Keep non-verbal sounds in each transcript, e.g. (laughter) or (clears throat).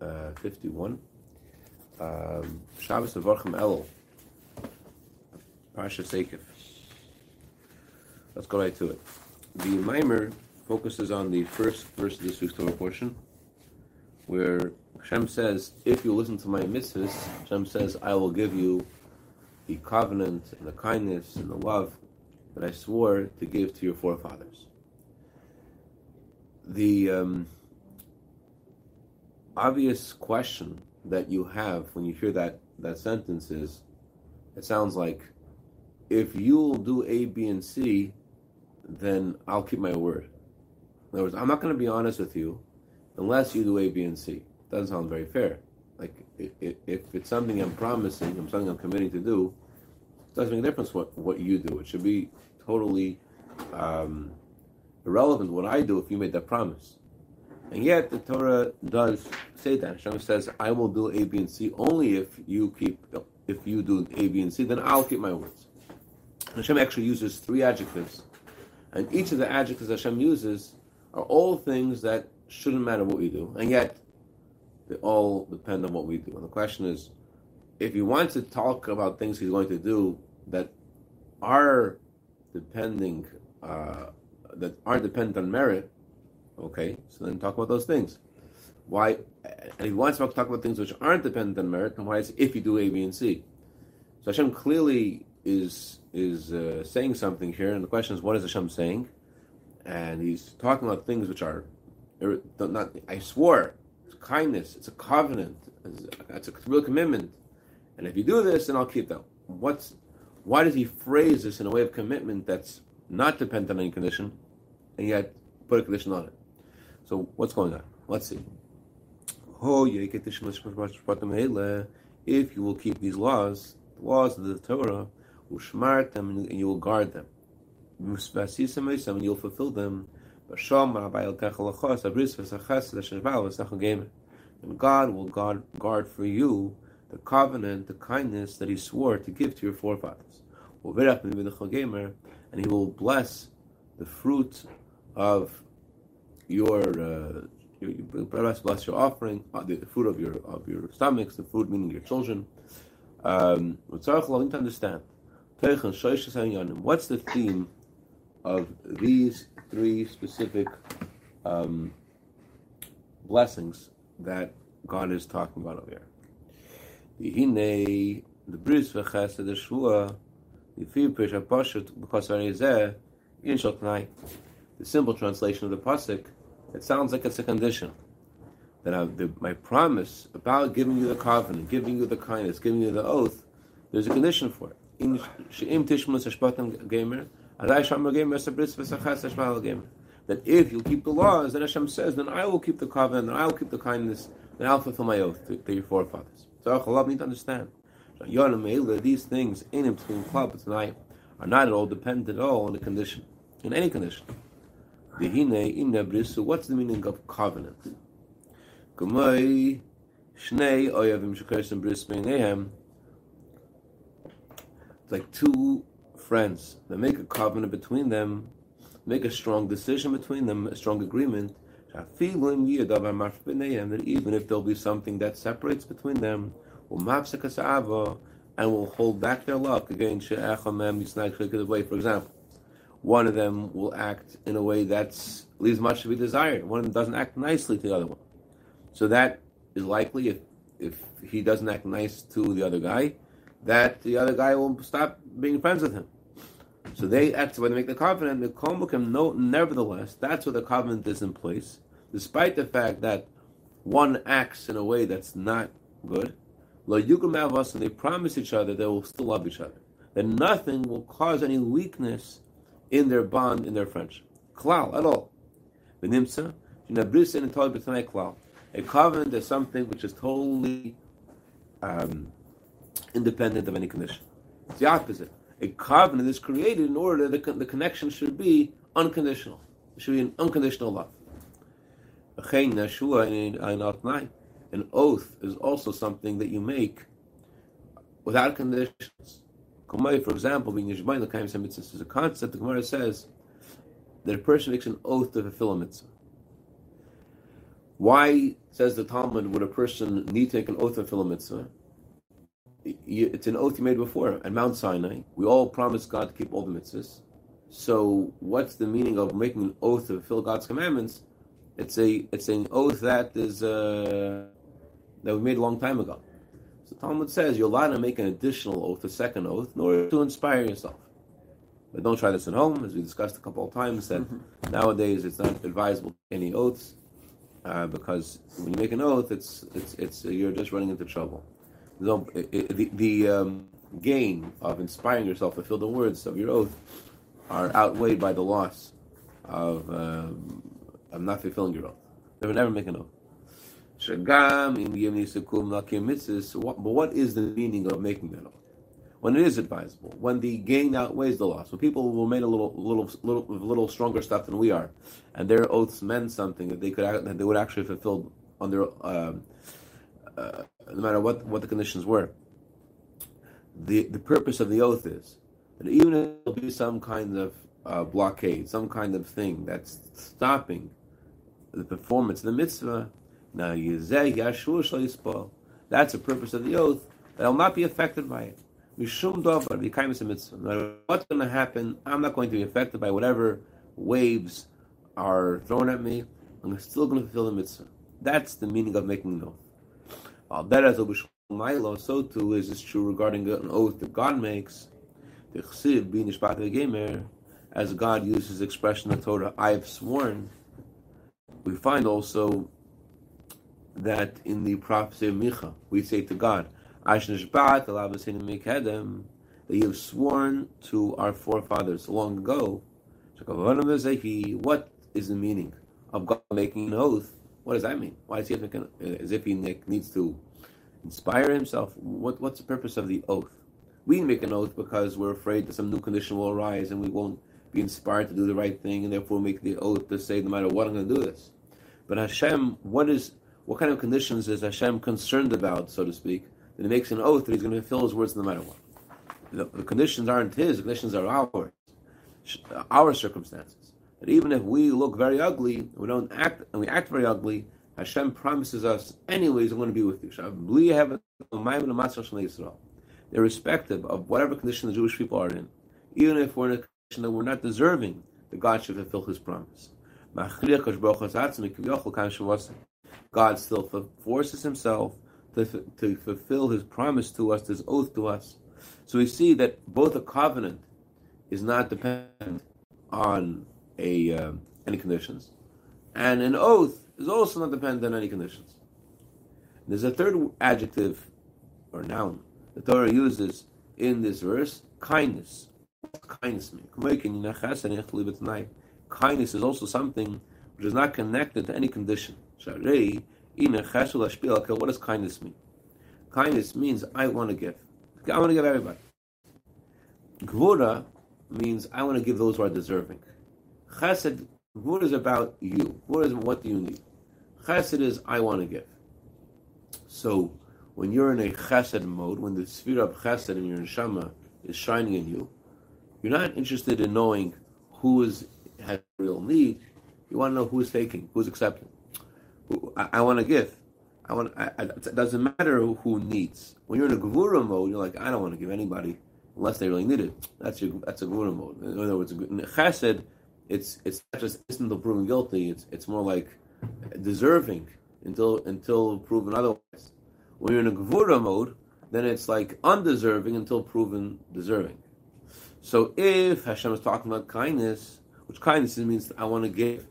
uh, 51. Um, Shabbos Avarchim El, Parsha Seikif. Let's go right to it. The Mimer focuses on the first verse of this week's Torah portion, where Hashem says, If you listen to my mitzvahs, Hashem says, I will give you the covenant and the kindness and the love that I swore to give to your forefathers. The um, obvious question that you have when you hear that, that sentence is it sounds like if you'll do A, B, and C, then I'll keep my word. In other words, I'm not going to be honest with you unless you do A, B, and C. Doesn't sound very fair. Like if, if it's something I'm promising, I'm something I'm committing to do, it doesn't make a difference what, what you do. It should be totally um, irrelevant what I do if you made that promise. And yet the Torah does say that. Hashem says, I will do A, B, and C only if you keep if you do A, B, and C, then I'll keep my words. Hashem actually uses three adjectives. And each of the adjectives Hashem uses are all things that shouldn't matter what we do. And yet they all depend on what we do. And the question is, if he wants to talk about things he's going to do that are depending uh, that aren't dependent on merit, Okay, so then talk about those things. Why? And he wants to talk about things which aren't dependent on merit, and why is if you do A, B, and C. So Hashem clearly is is uh, saying something here, and the question is, what is Hashem saying? And he's talking about things which are not. I swore, it's kindness, it's a covenant, it's a real commitment, and if you do this, then I'll keep them. What's why does he phrase this in a way of commitment that's not dependent on any condition, and yet put a condition on it? So what's going on? Let's see. If you will keep these laws, the laws of the Torah, and you will guard them, and you'll fulfill them. And God will guard, guard for you the covenant, the kindness that He swore to give to your forefathers. And He will bless the fruit of your uh, you, bless your offering, uh, the food of your of your stomachs, the food meaning your children. Um, to understand what's the theme of these three specific um, blessings that God is talking about over here. The bris v'chesed the shua, the pashut because the simple translation of the pasuk it sounds like it's a condition. That I, the, my promise about giving you the covenant, giving you the kindness, giving you the oath, there's a condition for it. That if you keep the laws, then Hashem says, then I will keep the covenant, then I will keep the kindness, then I'll fulfill my oath to, to your forefathers. So Allah need to understand. These things in between clubs tonight are not at all dependent at all on the condition, in any condition. V'hine inna brisu. What's the meaning of covenant? Gumay shnei bris like two friends that make a covenant between them, make a strong decision between them, a strong agreement. That even if there'll be something that separates between them, and will hold back their luck against For example, one of them will act in a way that leaves much to be desired. One of them doesn't act nicely to the other one. So that is likely if if he doesn't act nice to the other guy, that the other guy will stop being friends with him. So they act when they make the covenant, the Komukim no nevertheless, that's where the covenant is in place, despite the fact that one acts in a way that's not good. Lo Yukum and they promise each other they will still love each other. That nothing will cause any weakness in their bond, in their friendship. Klal, at all. Shinabrisin and. A covenant is something which is totally um, independent of any condition. It's the opposite. A covenant is created in order that the, the connection should be unconditional. It should be an unconditional love. An oath is also something that you make without conditions. For example, being Yishmael Mitzvah is a concept. The Gemara says that a person makes an oath to fulfill a mitzvah. Why says the Talmud, would a person need to take an oath to fulfill a mitzvah? It's an oath you made before at Mount Sinai. We all promised God to keep all the mitzvahs. So, what's the meaning of making an oath to fulfill God's commandments? It's a it's an oath that is uh, that we made a long time ago. Talmud says you're allowed to make an additional oath, a second oath, in order to inspire yourself. But don't try this at home, as we discussed a couple of times. That mm-hmm. nowadays it's not advisable any oaths uh, because when you make an oath, it's it's it's uh, you're just running into trouble. No, the the um, gain of inspiring yourself to fulfill the words of your oath are outweighed by the loss of um, of not fulfilling your oath. Never, never make an oath. But what is the meaning of making oath? When it is advisable, when the gain outweighs the loss, when people were made a little, little, little, little stronger stuff than we are, and their oaths meant something that they could, that they would actually fulfill their, um, uh, no matter what, what the conditions were. The the purpose of the oath is that even if there'll be some kind of uh, blockade, some kind of thing that's stopping the performance of the mitzvah, now that's the purpose of the oath. That will not be affected by it. Mishum davar the mitzvah. No matter what's going to happen, I'm not going to be affected by whatever waves are thrown at me. I'm still going to fulfill the mitzvah. That's the meaning of making an oath. So too is this true regarding an oath that God makes. As God uses expression the Torah, I have sworn. We find also that in the prophecy of Micha, we say to God, that you have sworn to our forefathers long ago. What is the meaning of God making an oath? What does that mean? Why does he make an, uh, as if he needs to inspire himself? What, what's the purpose of the oath? We make an oath because we're afraid that some new condition will arise and we won't be inspired to do the right thing, and therefore make the oath to say, no matter what, I'm going to do this. But Hashem, what is what kind of conditions is Hashem concerned about, so to speak, that he makes an oath that he's going to fulfill his words no matter what? The, the conditions aren't his, the conditions are ours, uh, our circumstances. That even if we look very ugly, we don't act, and we act very ugly, Hashem promises us, anyways, I'm going to be with you. Irrespective of whatever condition the Jewish people are in, even if we're in a condition that we're not deserving, that God should fulfill His promise. God still forces himself to, to fulfill his promise to us, his oath to us. So we see that both a covenant is not dependent on a uh, any conditions, and an oath is also not dependent on any conditions. There's a third adjective or noun the Torah uses in this verse: kindness. Kindness Kindness is also something which is not connected to any condition. What does kindness mean? Kindness means I want to give. I want to give everybody. Gvura means I want to give those who are deserving. Chesed, Gvura is about you. Gvura is what do you need. Chesed is I want to give. So when you're in a chesed mode, when the sphere of chesed in your neshama is shining in you, you're not interested in knowing who is has real need. You want to know who's taking, who's accepting. I, I want to give. I want. I, I, it doesn't matter who needs. When you're in a gevura mode, you're like, I don't want to give anybody unless they really need it. That's your. That's a gevura mode. In other words, in chesed, it's it's not just instant proven guilty. It's it's more like deserving until until proven otherwise. When you're in a gevura mode, then it's like undeserving until proven deserving. So if Hashem is talking about kindness, which kindness means I want to give,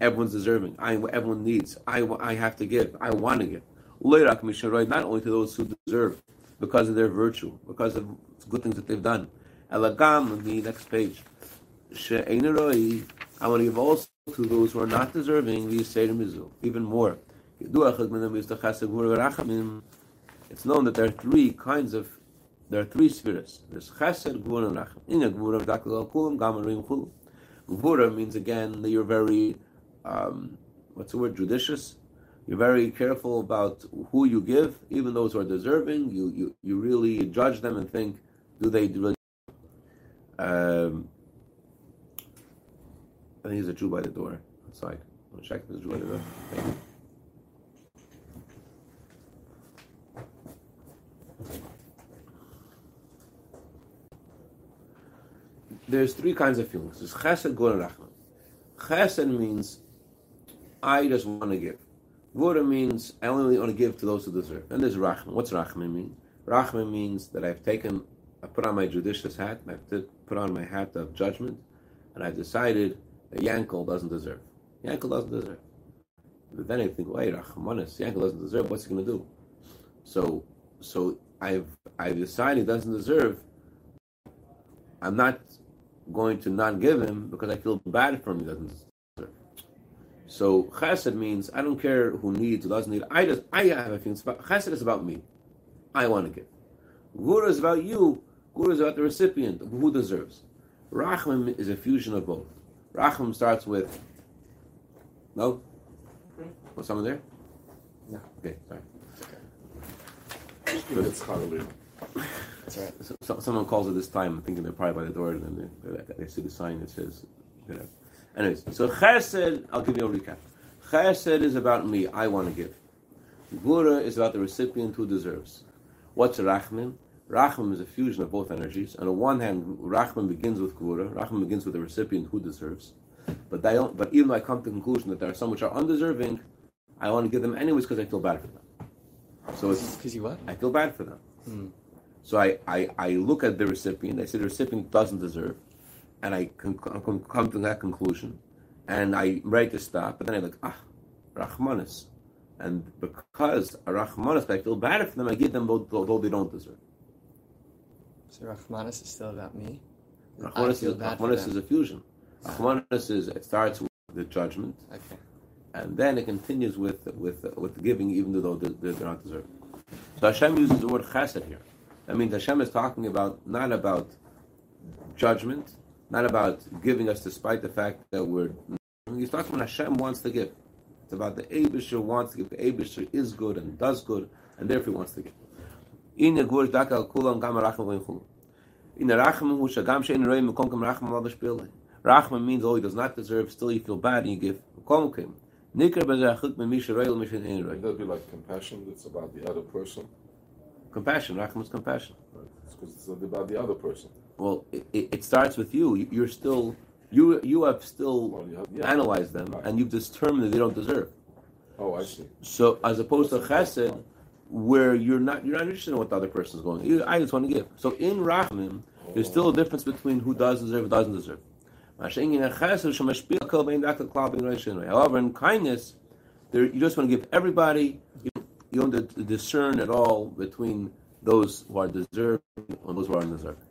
Everyone's deserving. I, everyone needs. I, I have to give. I want to give. Not only to those who deserve, because of their virtue, because of good things that they've done. Elagam, the next page. I want to give also to those who are not deserving, even more. It's known that there are three kinds of, there are three spheres. There's chesed, gvur, and racham. In gvur Gvura means again that you're very um, what's the word, judicious. You're very careful about who you give, even those who are deserving. You you, you really judge them and think, do they really? Um, I think there's a Jew by the door outside. I'm check the Jew by the door. There's three kinds of feelings. There's chesed, gur, and rachman. Chesed means I just want to give. Gvura means I only want to give to those who deserve. And there's rachman. What's rachman mean? Rachman means that I've taken, I put on my judicious hat, I've put on my hat of judgment, and I've decided that Yankel doesn't deserve. Yankel doesn't deserve. But then I think, wait, Rachmanis, Yankel doesn't deserve. What's he going to do? So, so I've I've decided he doesn't deserve. I'm not going to not give him because I feel bad for him. He doesn't. So chesed means I don't care who needs or doesn't need. I just I have a feeling. Chesed is about me. I want to give. Gvura is about you. Gvura is about the recipient who deserves. Rachman is a fusion of both. Rachman starts with no. Was someone there? No. Okay, sorry. It's Hallelujah. That's right. So, someone calls at this time, thinking they're probably by the door, and then they, they, see the sign that says, you know. Anyways, so chesed, I'll give you a recap. Chesed is about me, I want to give. Gvura is about the recipient who deserves. What's Rachman? Rachman is a fusion of both energies. On the one hand, Rachman begins with Gvura, Rachman begins with the recipient who deserves. But, they don't, but even though I come to the conclusion that there are some which are undeserving, I want to give them anyways because I feel bad for them. So it's because you what? I feel bad for them. Hmm. So I, I, I look at the recipient. I say the recipient doesn't deserve, and I can come, come to that conclusion, and I'm ready to stop. But then I look ah, Rahmanis, and because Rahmanis, I feel bad for them. I give them both, although they don't deserve. So Rahmanis is still about me. Rahmanis, is, Rahmanis is a fusion. Rahmanis is it starts with the judgment. Okay and then it continues with with with giving, even though they're, they're not deserving. So Hashem uses the word chesed here. I mean, Hashem is talking about not about judgment, not about giving us despite the fact that we're. He's talking about Hashem wants to give. It's about the Abisher wants to give. The Abisher is good and does good, and therefore he wants to give. In the Gur Dakal Kulam Gam Racham In the Racham Hu Shagam Shein Reim Mekom Kam Racham Lav Rachman means oh he does not deserve, still you feel bad and you give. Mekom That'd be like compassion. It's about the other person. Compassion. Racham is compassion. Right. It's because it's about the other person. Well, it, it, starts with you. You're still you you have still well, you yeah. analyzed them right. and you've determined that they don't deserve. Oh, I see. So as opposed That's to chesed, where you're not you're not interested in what the other person is going. I just want to give. So in Rachman, oh. there's still a difference between who does deserve and doesn't deserve. However, in kindness, there, you just want to give everybody, you, you don't discern at all between those who are deserving and those who are undeserving.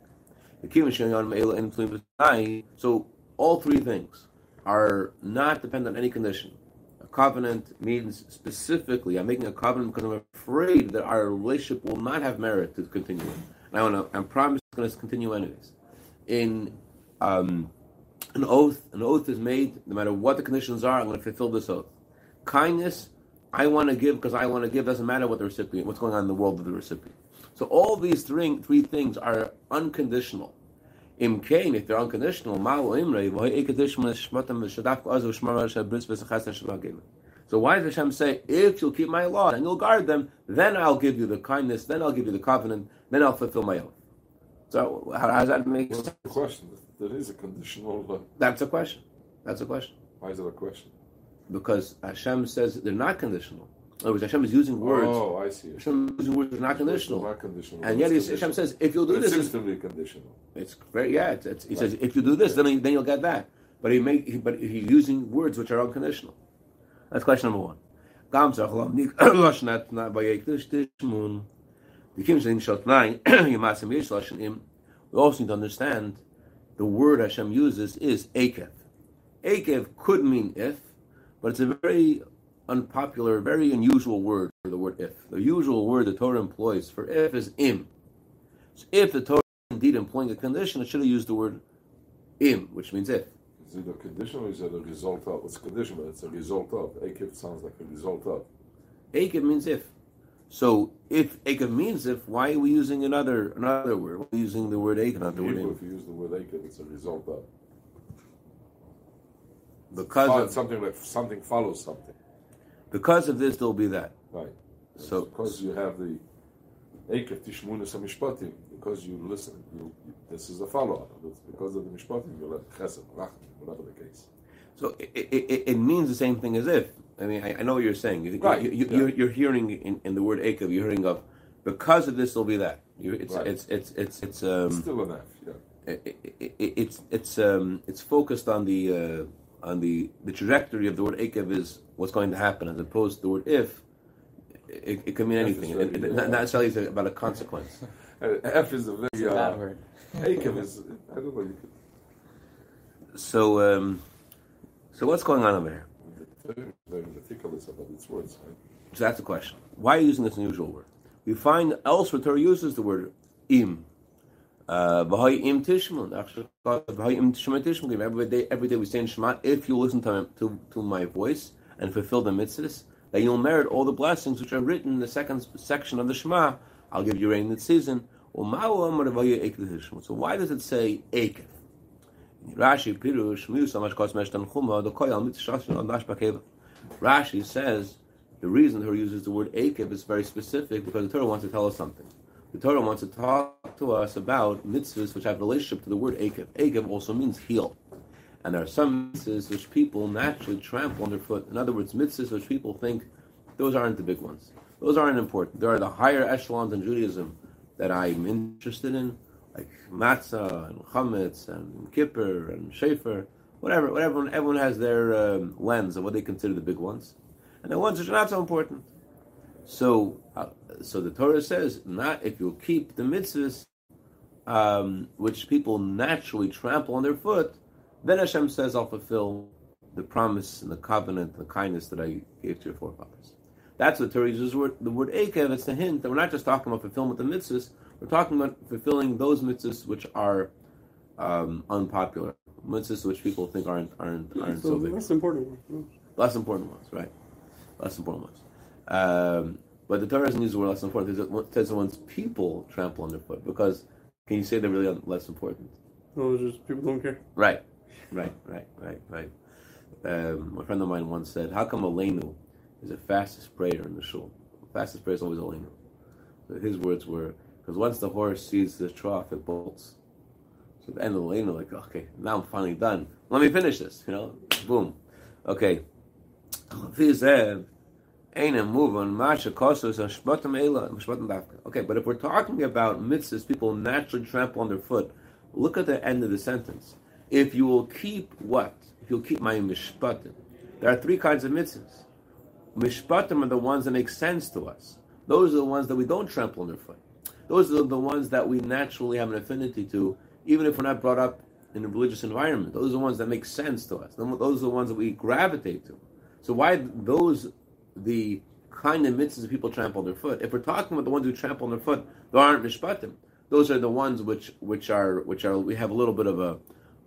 So all three things are not dependent on any condition. A covenant means specifically, I'm making a covenant because I'm afraid that our relationship will not have merit to continue. And I want to, I'm promised it's going to continue anyways. In um, an oath, an oath is made, no matter what the conditions are, I'm going to fulfill this oath. Kindness, I want to give because I want to give, doesn't matter what the recipient, what's going on in the world of the recipient. So all these three, three things are unconditional. Im kain, if they're unconditional, so why does Hashem say, if you'll keep my law and you'll guard them, then I'll give you the kindness, then I'll give you the covenant, then I'll fulfill my oath. So how, how does that make sense? Question there is a conditional. Uh, That's a question. That's a question. Why is it a question? Because Hashem says they're not conditional. In other words, Hashem is using words. Oh, I see. Hashem is using words are not conditional. Not conditional. And yet Hashem says, if you'll do but this, it seems to be conditional. It's very yeah. It's, it's, he right. says, if you do this, then then you'll get that. But he make he, but he's using words which are unconditional. That's question number one. (clears throat) (clears throat) We also need to understand the word Hashem uses is Akev. Akev could mean if, but it's a very unpopular, very unusual word for the word if. The usual word the Torah employs for if is im. So if the Torah is indeed employing a condition, it should have used the word im, which means if. Is it a condition or is it a result of? It's a condition, but it's a result of. Akev sounds like a result of. Akev means if. So if Akev means if, why are we using another another word? We're using the word Akev, not the word If you use the word Akev, it's a result of. Because of something like something follows something. Because of this, there'll be that. Right. So because you have the Akev Tishmunas Mishpatim, because because you listen. You, you, this is a follow up. Because of the mishpatim. You let chesed, rachman, whatever the case. So it, it, it means the same thing as if. I mean, I, I know what you're saying. You, Right, You, you, yeah. you're, you're hearing in, in the word Akav, you're hearing of because of this there will be that. You, it's, Right. it's it's it's it's um Still enough. Yeah. it, it, it, it's it's um it's focused on the uh, on the the trajectory of the word Akav is what's going to happen as opposed to the word if. It, it can mean anything. is It, ready, it, not not necessarily about a consequence. (laughs) F is a very It's a uh, bad word. Akev is. I don't know. So um, so what's going on over here? very, very meticulous about its words. Right? So that's the question. Why are you using this unusual word? We find elsewhere Torah uses the word im. Uh, V'hai im tishmon. Every day, every day we say in Shema, if you listen to, to, to my voice and fulfill the mitzvahs, then you'll merit all the blessings which are written in the second section of the Shema. I'll give you rain in the season. So why does it say Ekev? Rashi says the reason Torah uses the word Akev is very specific because the Torah wants to tell us something. The Torah wants to talk to us about mitzvahs which have relationship to the word Akev. Akev also means heel. And there are some mitzvahs which people naturally trample underfoot. In other words, mitzvahs which people think those aren't the big ones. Those aren't important. There are the higher echelons in Judaism that I'm interested in, like matzah and chametz and kippur and shefer, whatever. Whatever. Everyone has their um, lens of what they consider the big ones, and the ones which are not so important. So, uh, so the Torah says, not if you'll keep the mitzvahs, um, which people naturally trample on their foot, then Hashem says, I'll fulfill the promise and the covenant and the kindness that I gave to your forefathers. That's what Torah uses the word, the word Akev. It's a hint that we're not just talking about fulfillment of mitzvahs, we're talking about fulfilling those mitzvahs which are um, unpopular, mitzvahs which people think aren't aren't aren't So so big that's important. one. less important ones, right? Less important ones. Um, but the Torah doesn't use the word less important. It says ones people trample underfoot. Because can you say they're really less important? No, it's just people don't care. Right, right, right, right, right. Um, a friend of mine once said, "How come Aleinu is the fastest prayer in the shul? The fastest prayer is always Aleinu." So his words were, "Because once the horse sees the trough, it bolts." So at the end of Aleinu, like, okay, now I'm finally done. Let me finish this. You know, boom. Okay. Okay, but if we're talking about mitzvahs, people naturally trample on their foot, look at the end of the sentence. If you will keep what? If you'll keep my mishpatim. There are three kinds of mitzvahs. Mishpatim are the ones that make sense to us. Those are the ones that we don't trample on their foot. Those are the ones that we naturally have an affinity to, even if we're not brought up in a religious environment. Those are the ones that make sense to us. Those are the ones that we gravitate to. So why those the kind of mitzvahs people trample on their foot? If we're talking about the ones who trample on their foot, there aren't mishpatim. Those are the ones which which are which are we have a little bit of a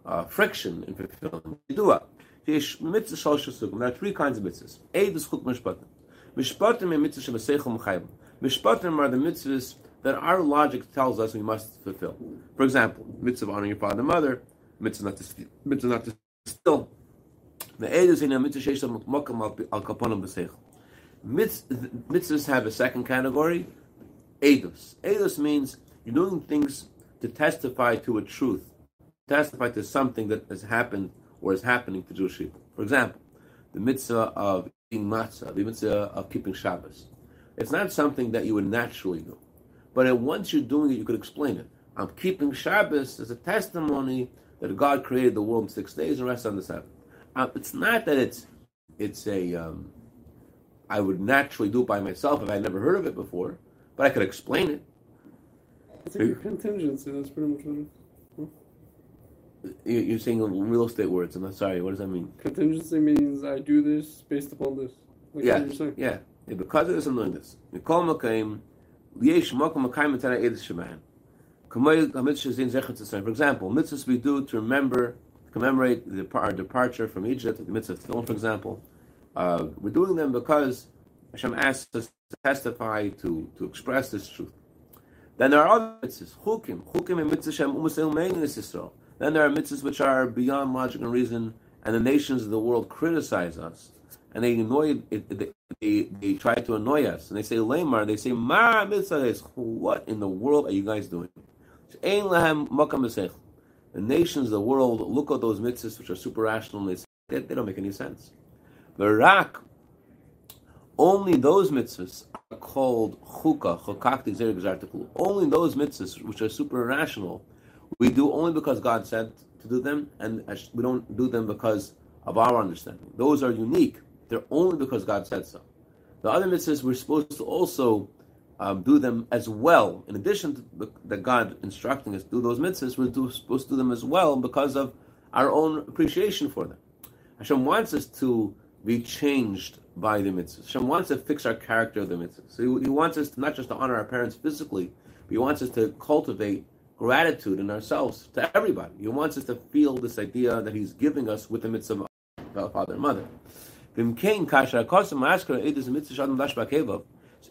uh, friction in fulfilling. Mitzvah. There are three kinds of mitzvahs. A the schuk mishpatim. Mishpatim are mitzvahs shebaseichel mechayim. Mishpatim are the mitzvahs that our logic tells us we must fulfill. For example, mitzvah honoring your father and mother, mitzvah not to steal, mitzvah not to steal. The edus in a mitzvah sheish mokam al kaponim b'seichel. Mitz- Mitzvahs have a second category, edus. Edus means you're doing things to testify to a truth, testify to something that has happened or is happening to Jewish people. For example, the mitzvah of eating matzah, the mitzvah of keeping Shabbos. It's not something that you would naturally do. But once you're doing it, you could explain it. I'm keeping Shabbos as a testimony that God created the world in six days and rested on the seventh. Uh, it's not that it's it's a um, I would naturally do it by myself if I had never heard of it before, but I could explain it. It's like a contingency. That's pretty much what it is. You- You're saying real estate words. I'm sorry. What does that mean? Contingency means I do this based upon this. Like Yeah, what you're saying. yeah. yeah. Because of this, I'm doing this. Mikol Makaim, Liesh Makom Makaim Matana Edis Shemahan. Kamei Mitzvahs in Zechat Tzisrael. For example, mitzvahs we do to remember, commemorate the, our departure from Egypt, the mitzvah of Tefillin, for example. Uh, we're doing them because Hashem asks us to testify, to, to express this truth. Then there are other mitzvahs, chukim, chukim and mitzvahs shem in Then there are mitzvahs which are beyond logic and reason, and the nations of the world criticize us, and they annoy, they, they, they try to annoy us, and they say lemar, they say ma mitzvah is. What in the world are you guys doing? The nations of the world look at those mitzvahs which are super rational and they, say, they, they don't make any sense. Barak, only those mitzvahs are called chukah. Only those mitzvahs which are super rational, we do only because God said to do them, and we don't do them because of our understanding. Those are unique. They're only because God said so. The other mitzvahs we're supposed to also um, do them as well. In addition to the, the God instructing us to do those mitzvahs, we're do, supposed to do them as well because of our own appreciation for them. Hashem wants us to be changed by the mitzvahs. Hashem wants to fix our character of the mitzvahs. So he, he wants us to, not just to honor our parents physically, but he wants us to cultivate gratitude in ourselves to everybody. He wants us to feel this idea that he's giving us with the mitzvah of father and mother. So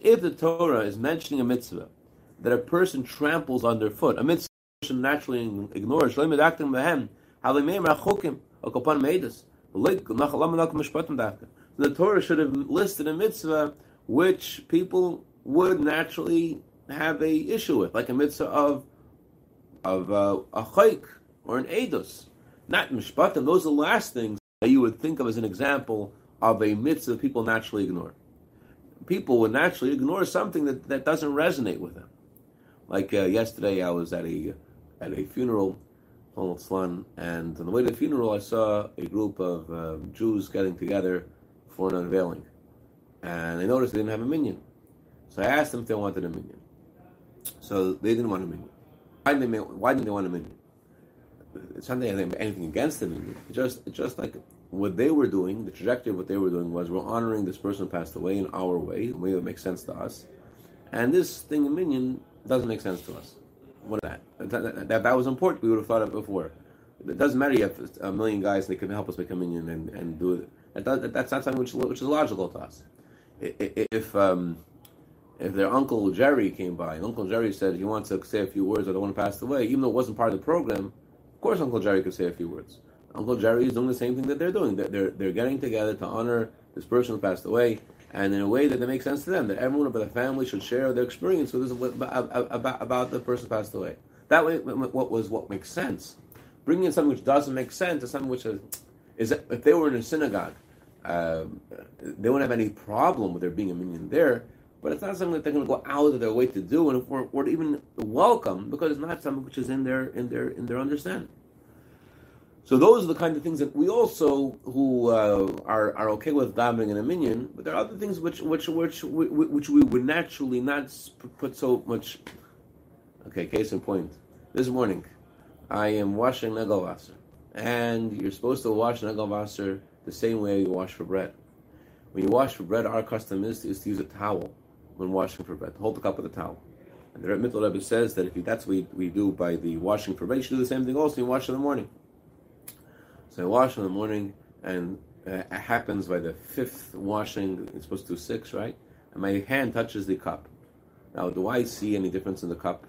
if the Torah is mentioning a mitzvah that a person tramples underfoot, a mitzvah naturally ignores, the Torah should have listed a mitzvah which people would naturally have a issue with, like a mitzvah of of uh, a chayk or an edus, not mishpatim. Those are the last things that you would think of as an example of a mitzvah people naturally ignore people would naturally ignore something that, that doesn't resonate with them. Like uh, yesterday, I was at a at a funeral, and on the way to the funeral, I saw a group of um, Jews getting together for an unveiling, and I noticed they didn't have a minyan. So I asked them if they wanted a minyan. So they didn't want a minyan. Why didn't they? Why didn't they want a minyan? It's not anything against the minyan. It's just it's just like what they were doing, the trajectory of what they were doing was we're honoring this person who passed away in our way, a way that makes sense to us. And this thing in Minyan doesn't make sense to us. What that? That, that, that was important. We would have thought of before. It doesn't matter if a million guys they can help us a Minyan and, and do it. That, that, that's not something which, which is logical to us. If um, if their uncle Jerry came by and Uncle Jerry said he wants to say a few words I don't want to pass away, even though it wasn't part of the program, of course Uncle Jerry could say a few words. Uncle Jerry is doing the same thing that they're doing. They're, they're getting together to honor this person who passed away, and in a way that, that makes sense to them, that everyone of the family should share their experience with this, about, about the person passed away. That way, what was what makes sense. Bringing in something which doesn't make sense is something which is, is if they were in a synagogue, um, they wouldn't have any problem with there being a minyan there, but it's not something that they're going to go out of their way to do, and or, or even welcome because it's not something which is in their in their in their understanding. So those are the kind of things that we also who uh, are are okay with davening in a minyan, but there are other things which which which which we would naturally not put so much. Okay, case in point. This morning, I am washing negelwasser, and you're supposed to wash negelwasser the same way you wash for bread. When you wash for bread, our custom is, is to use a towel when washing for bread. Hold the cup with a towel. And the Rebbe says that if you, that's what we, we do by the washing for bread, you should do the same thing also. You wash in the morning. So I wash in the morning, and uh, it happens by the fifth washing. It's supposed to do six, right? And my hand touches the cup. Now, do I see any difference in the cup?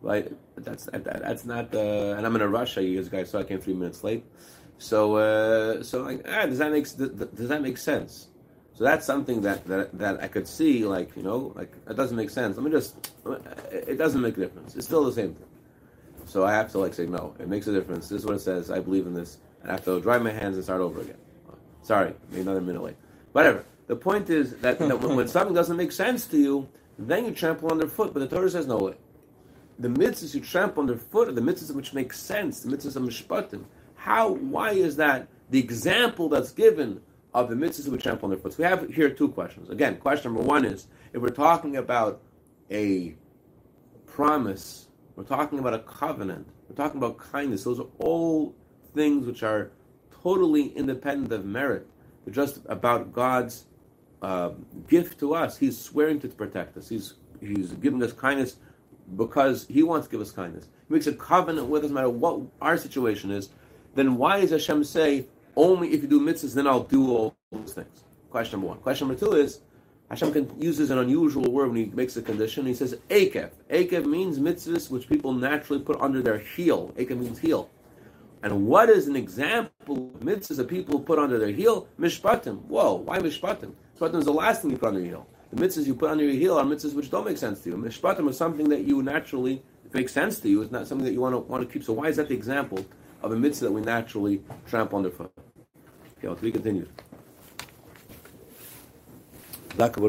Right? That's that, that's not. Uh, and I'm in a rush. I you guys saw I came three minutes late. So uh, so like, ah, does that make does that make sense? So that's something that, that that I could see, like you know, like it doesn't make sense. Let me just. It doesn't make a difference. It's still the same thing. So I have to like say no. It makes a difference. This is what it says. I believe in this. I have to dry my hands and start over again. Sorry, maybe another minute late. Whatever. The point is that, that when, when, something doesn't make sense to you, then you trample underfoot. But the Torah says no. Way. The mitzvahs you trample underfoot are the mitzvahs which make sense. The mitzvahs of mishpatim. How? Why is that the example that's given of the mitzvahs which trample underfoot? So we have here two questions. Again, question number one is if we're talking about a promise, we're talking about a covenant, we're talking about kindness. Those are all things which are totally independent of merit. They're just about God's uh, gift to us. He's swearing to protect us. He's He's giving us kindness because He wants to give us kindness. He makes a covenant with us, no matter what our situation is. Then why does Hashem say only if you do mitzvahs, then I'll do all those things? Question number one. Question number two is Hashem uses an unusual word when He makes a condition. He says akev. Akev means mitzvahs which people naturally put under their heel. Akev means heel. And what is an example of mitzvahs that people put under their heel? Mishpatim. Whoa, why mishpatim? Mishpatim is the last thing you put under your heel. The mitzvahs you put under your heel are mitzvahs which don't make sense to you. Mishpatim is something that you naturally makes sense to you. It's not something that you want to want to keep. So why is that the example of a mitzvah that we naturally trample underfoot? Okay, well, to continue.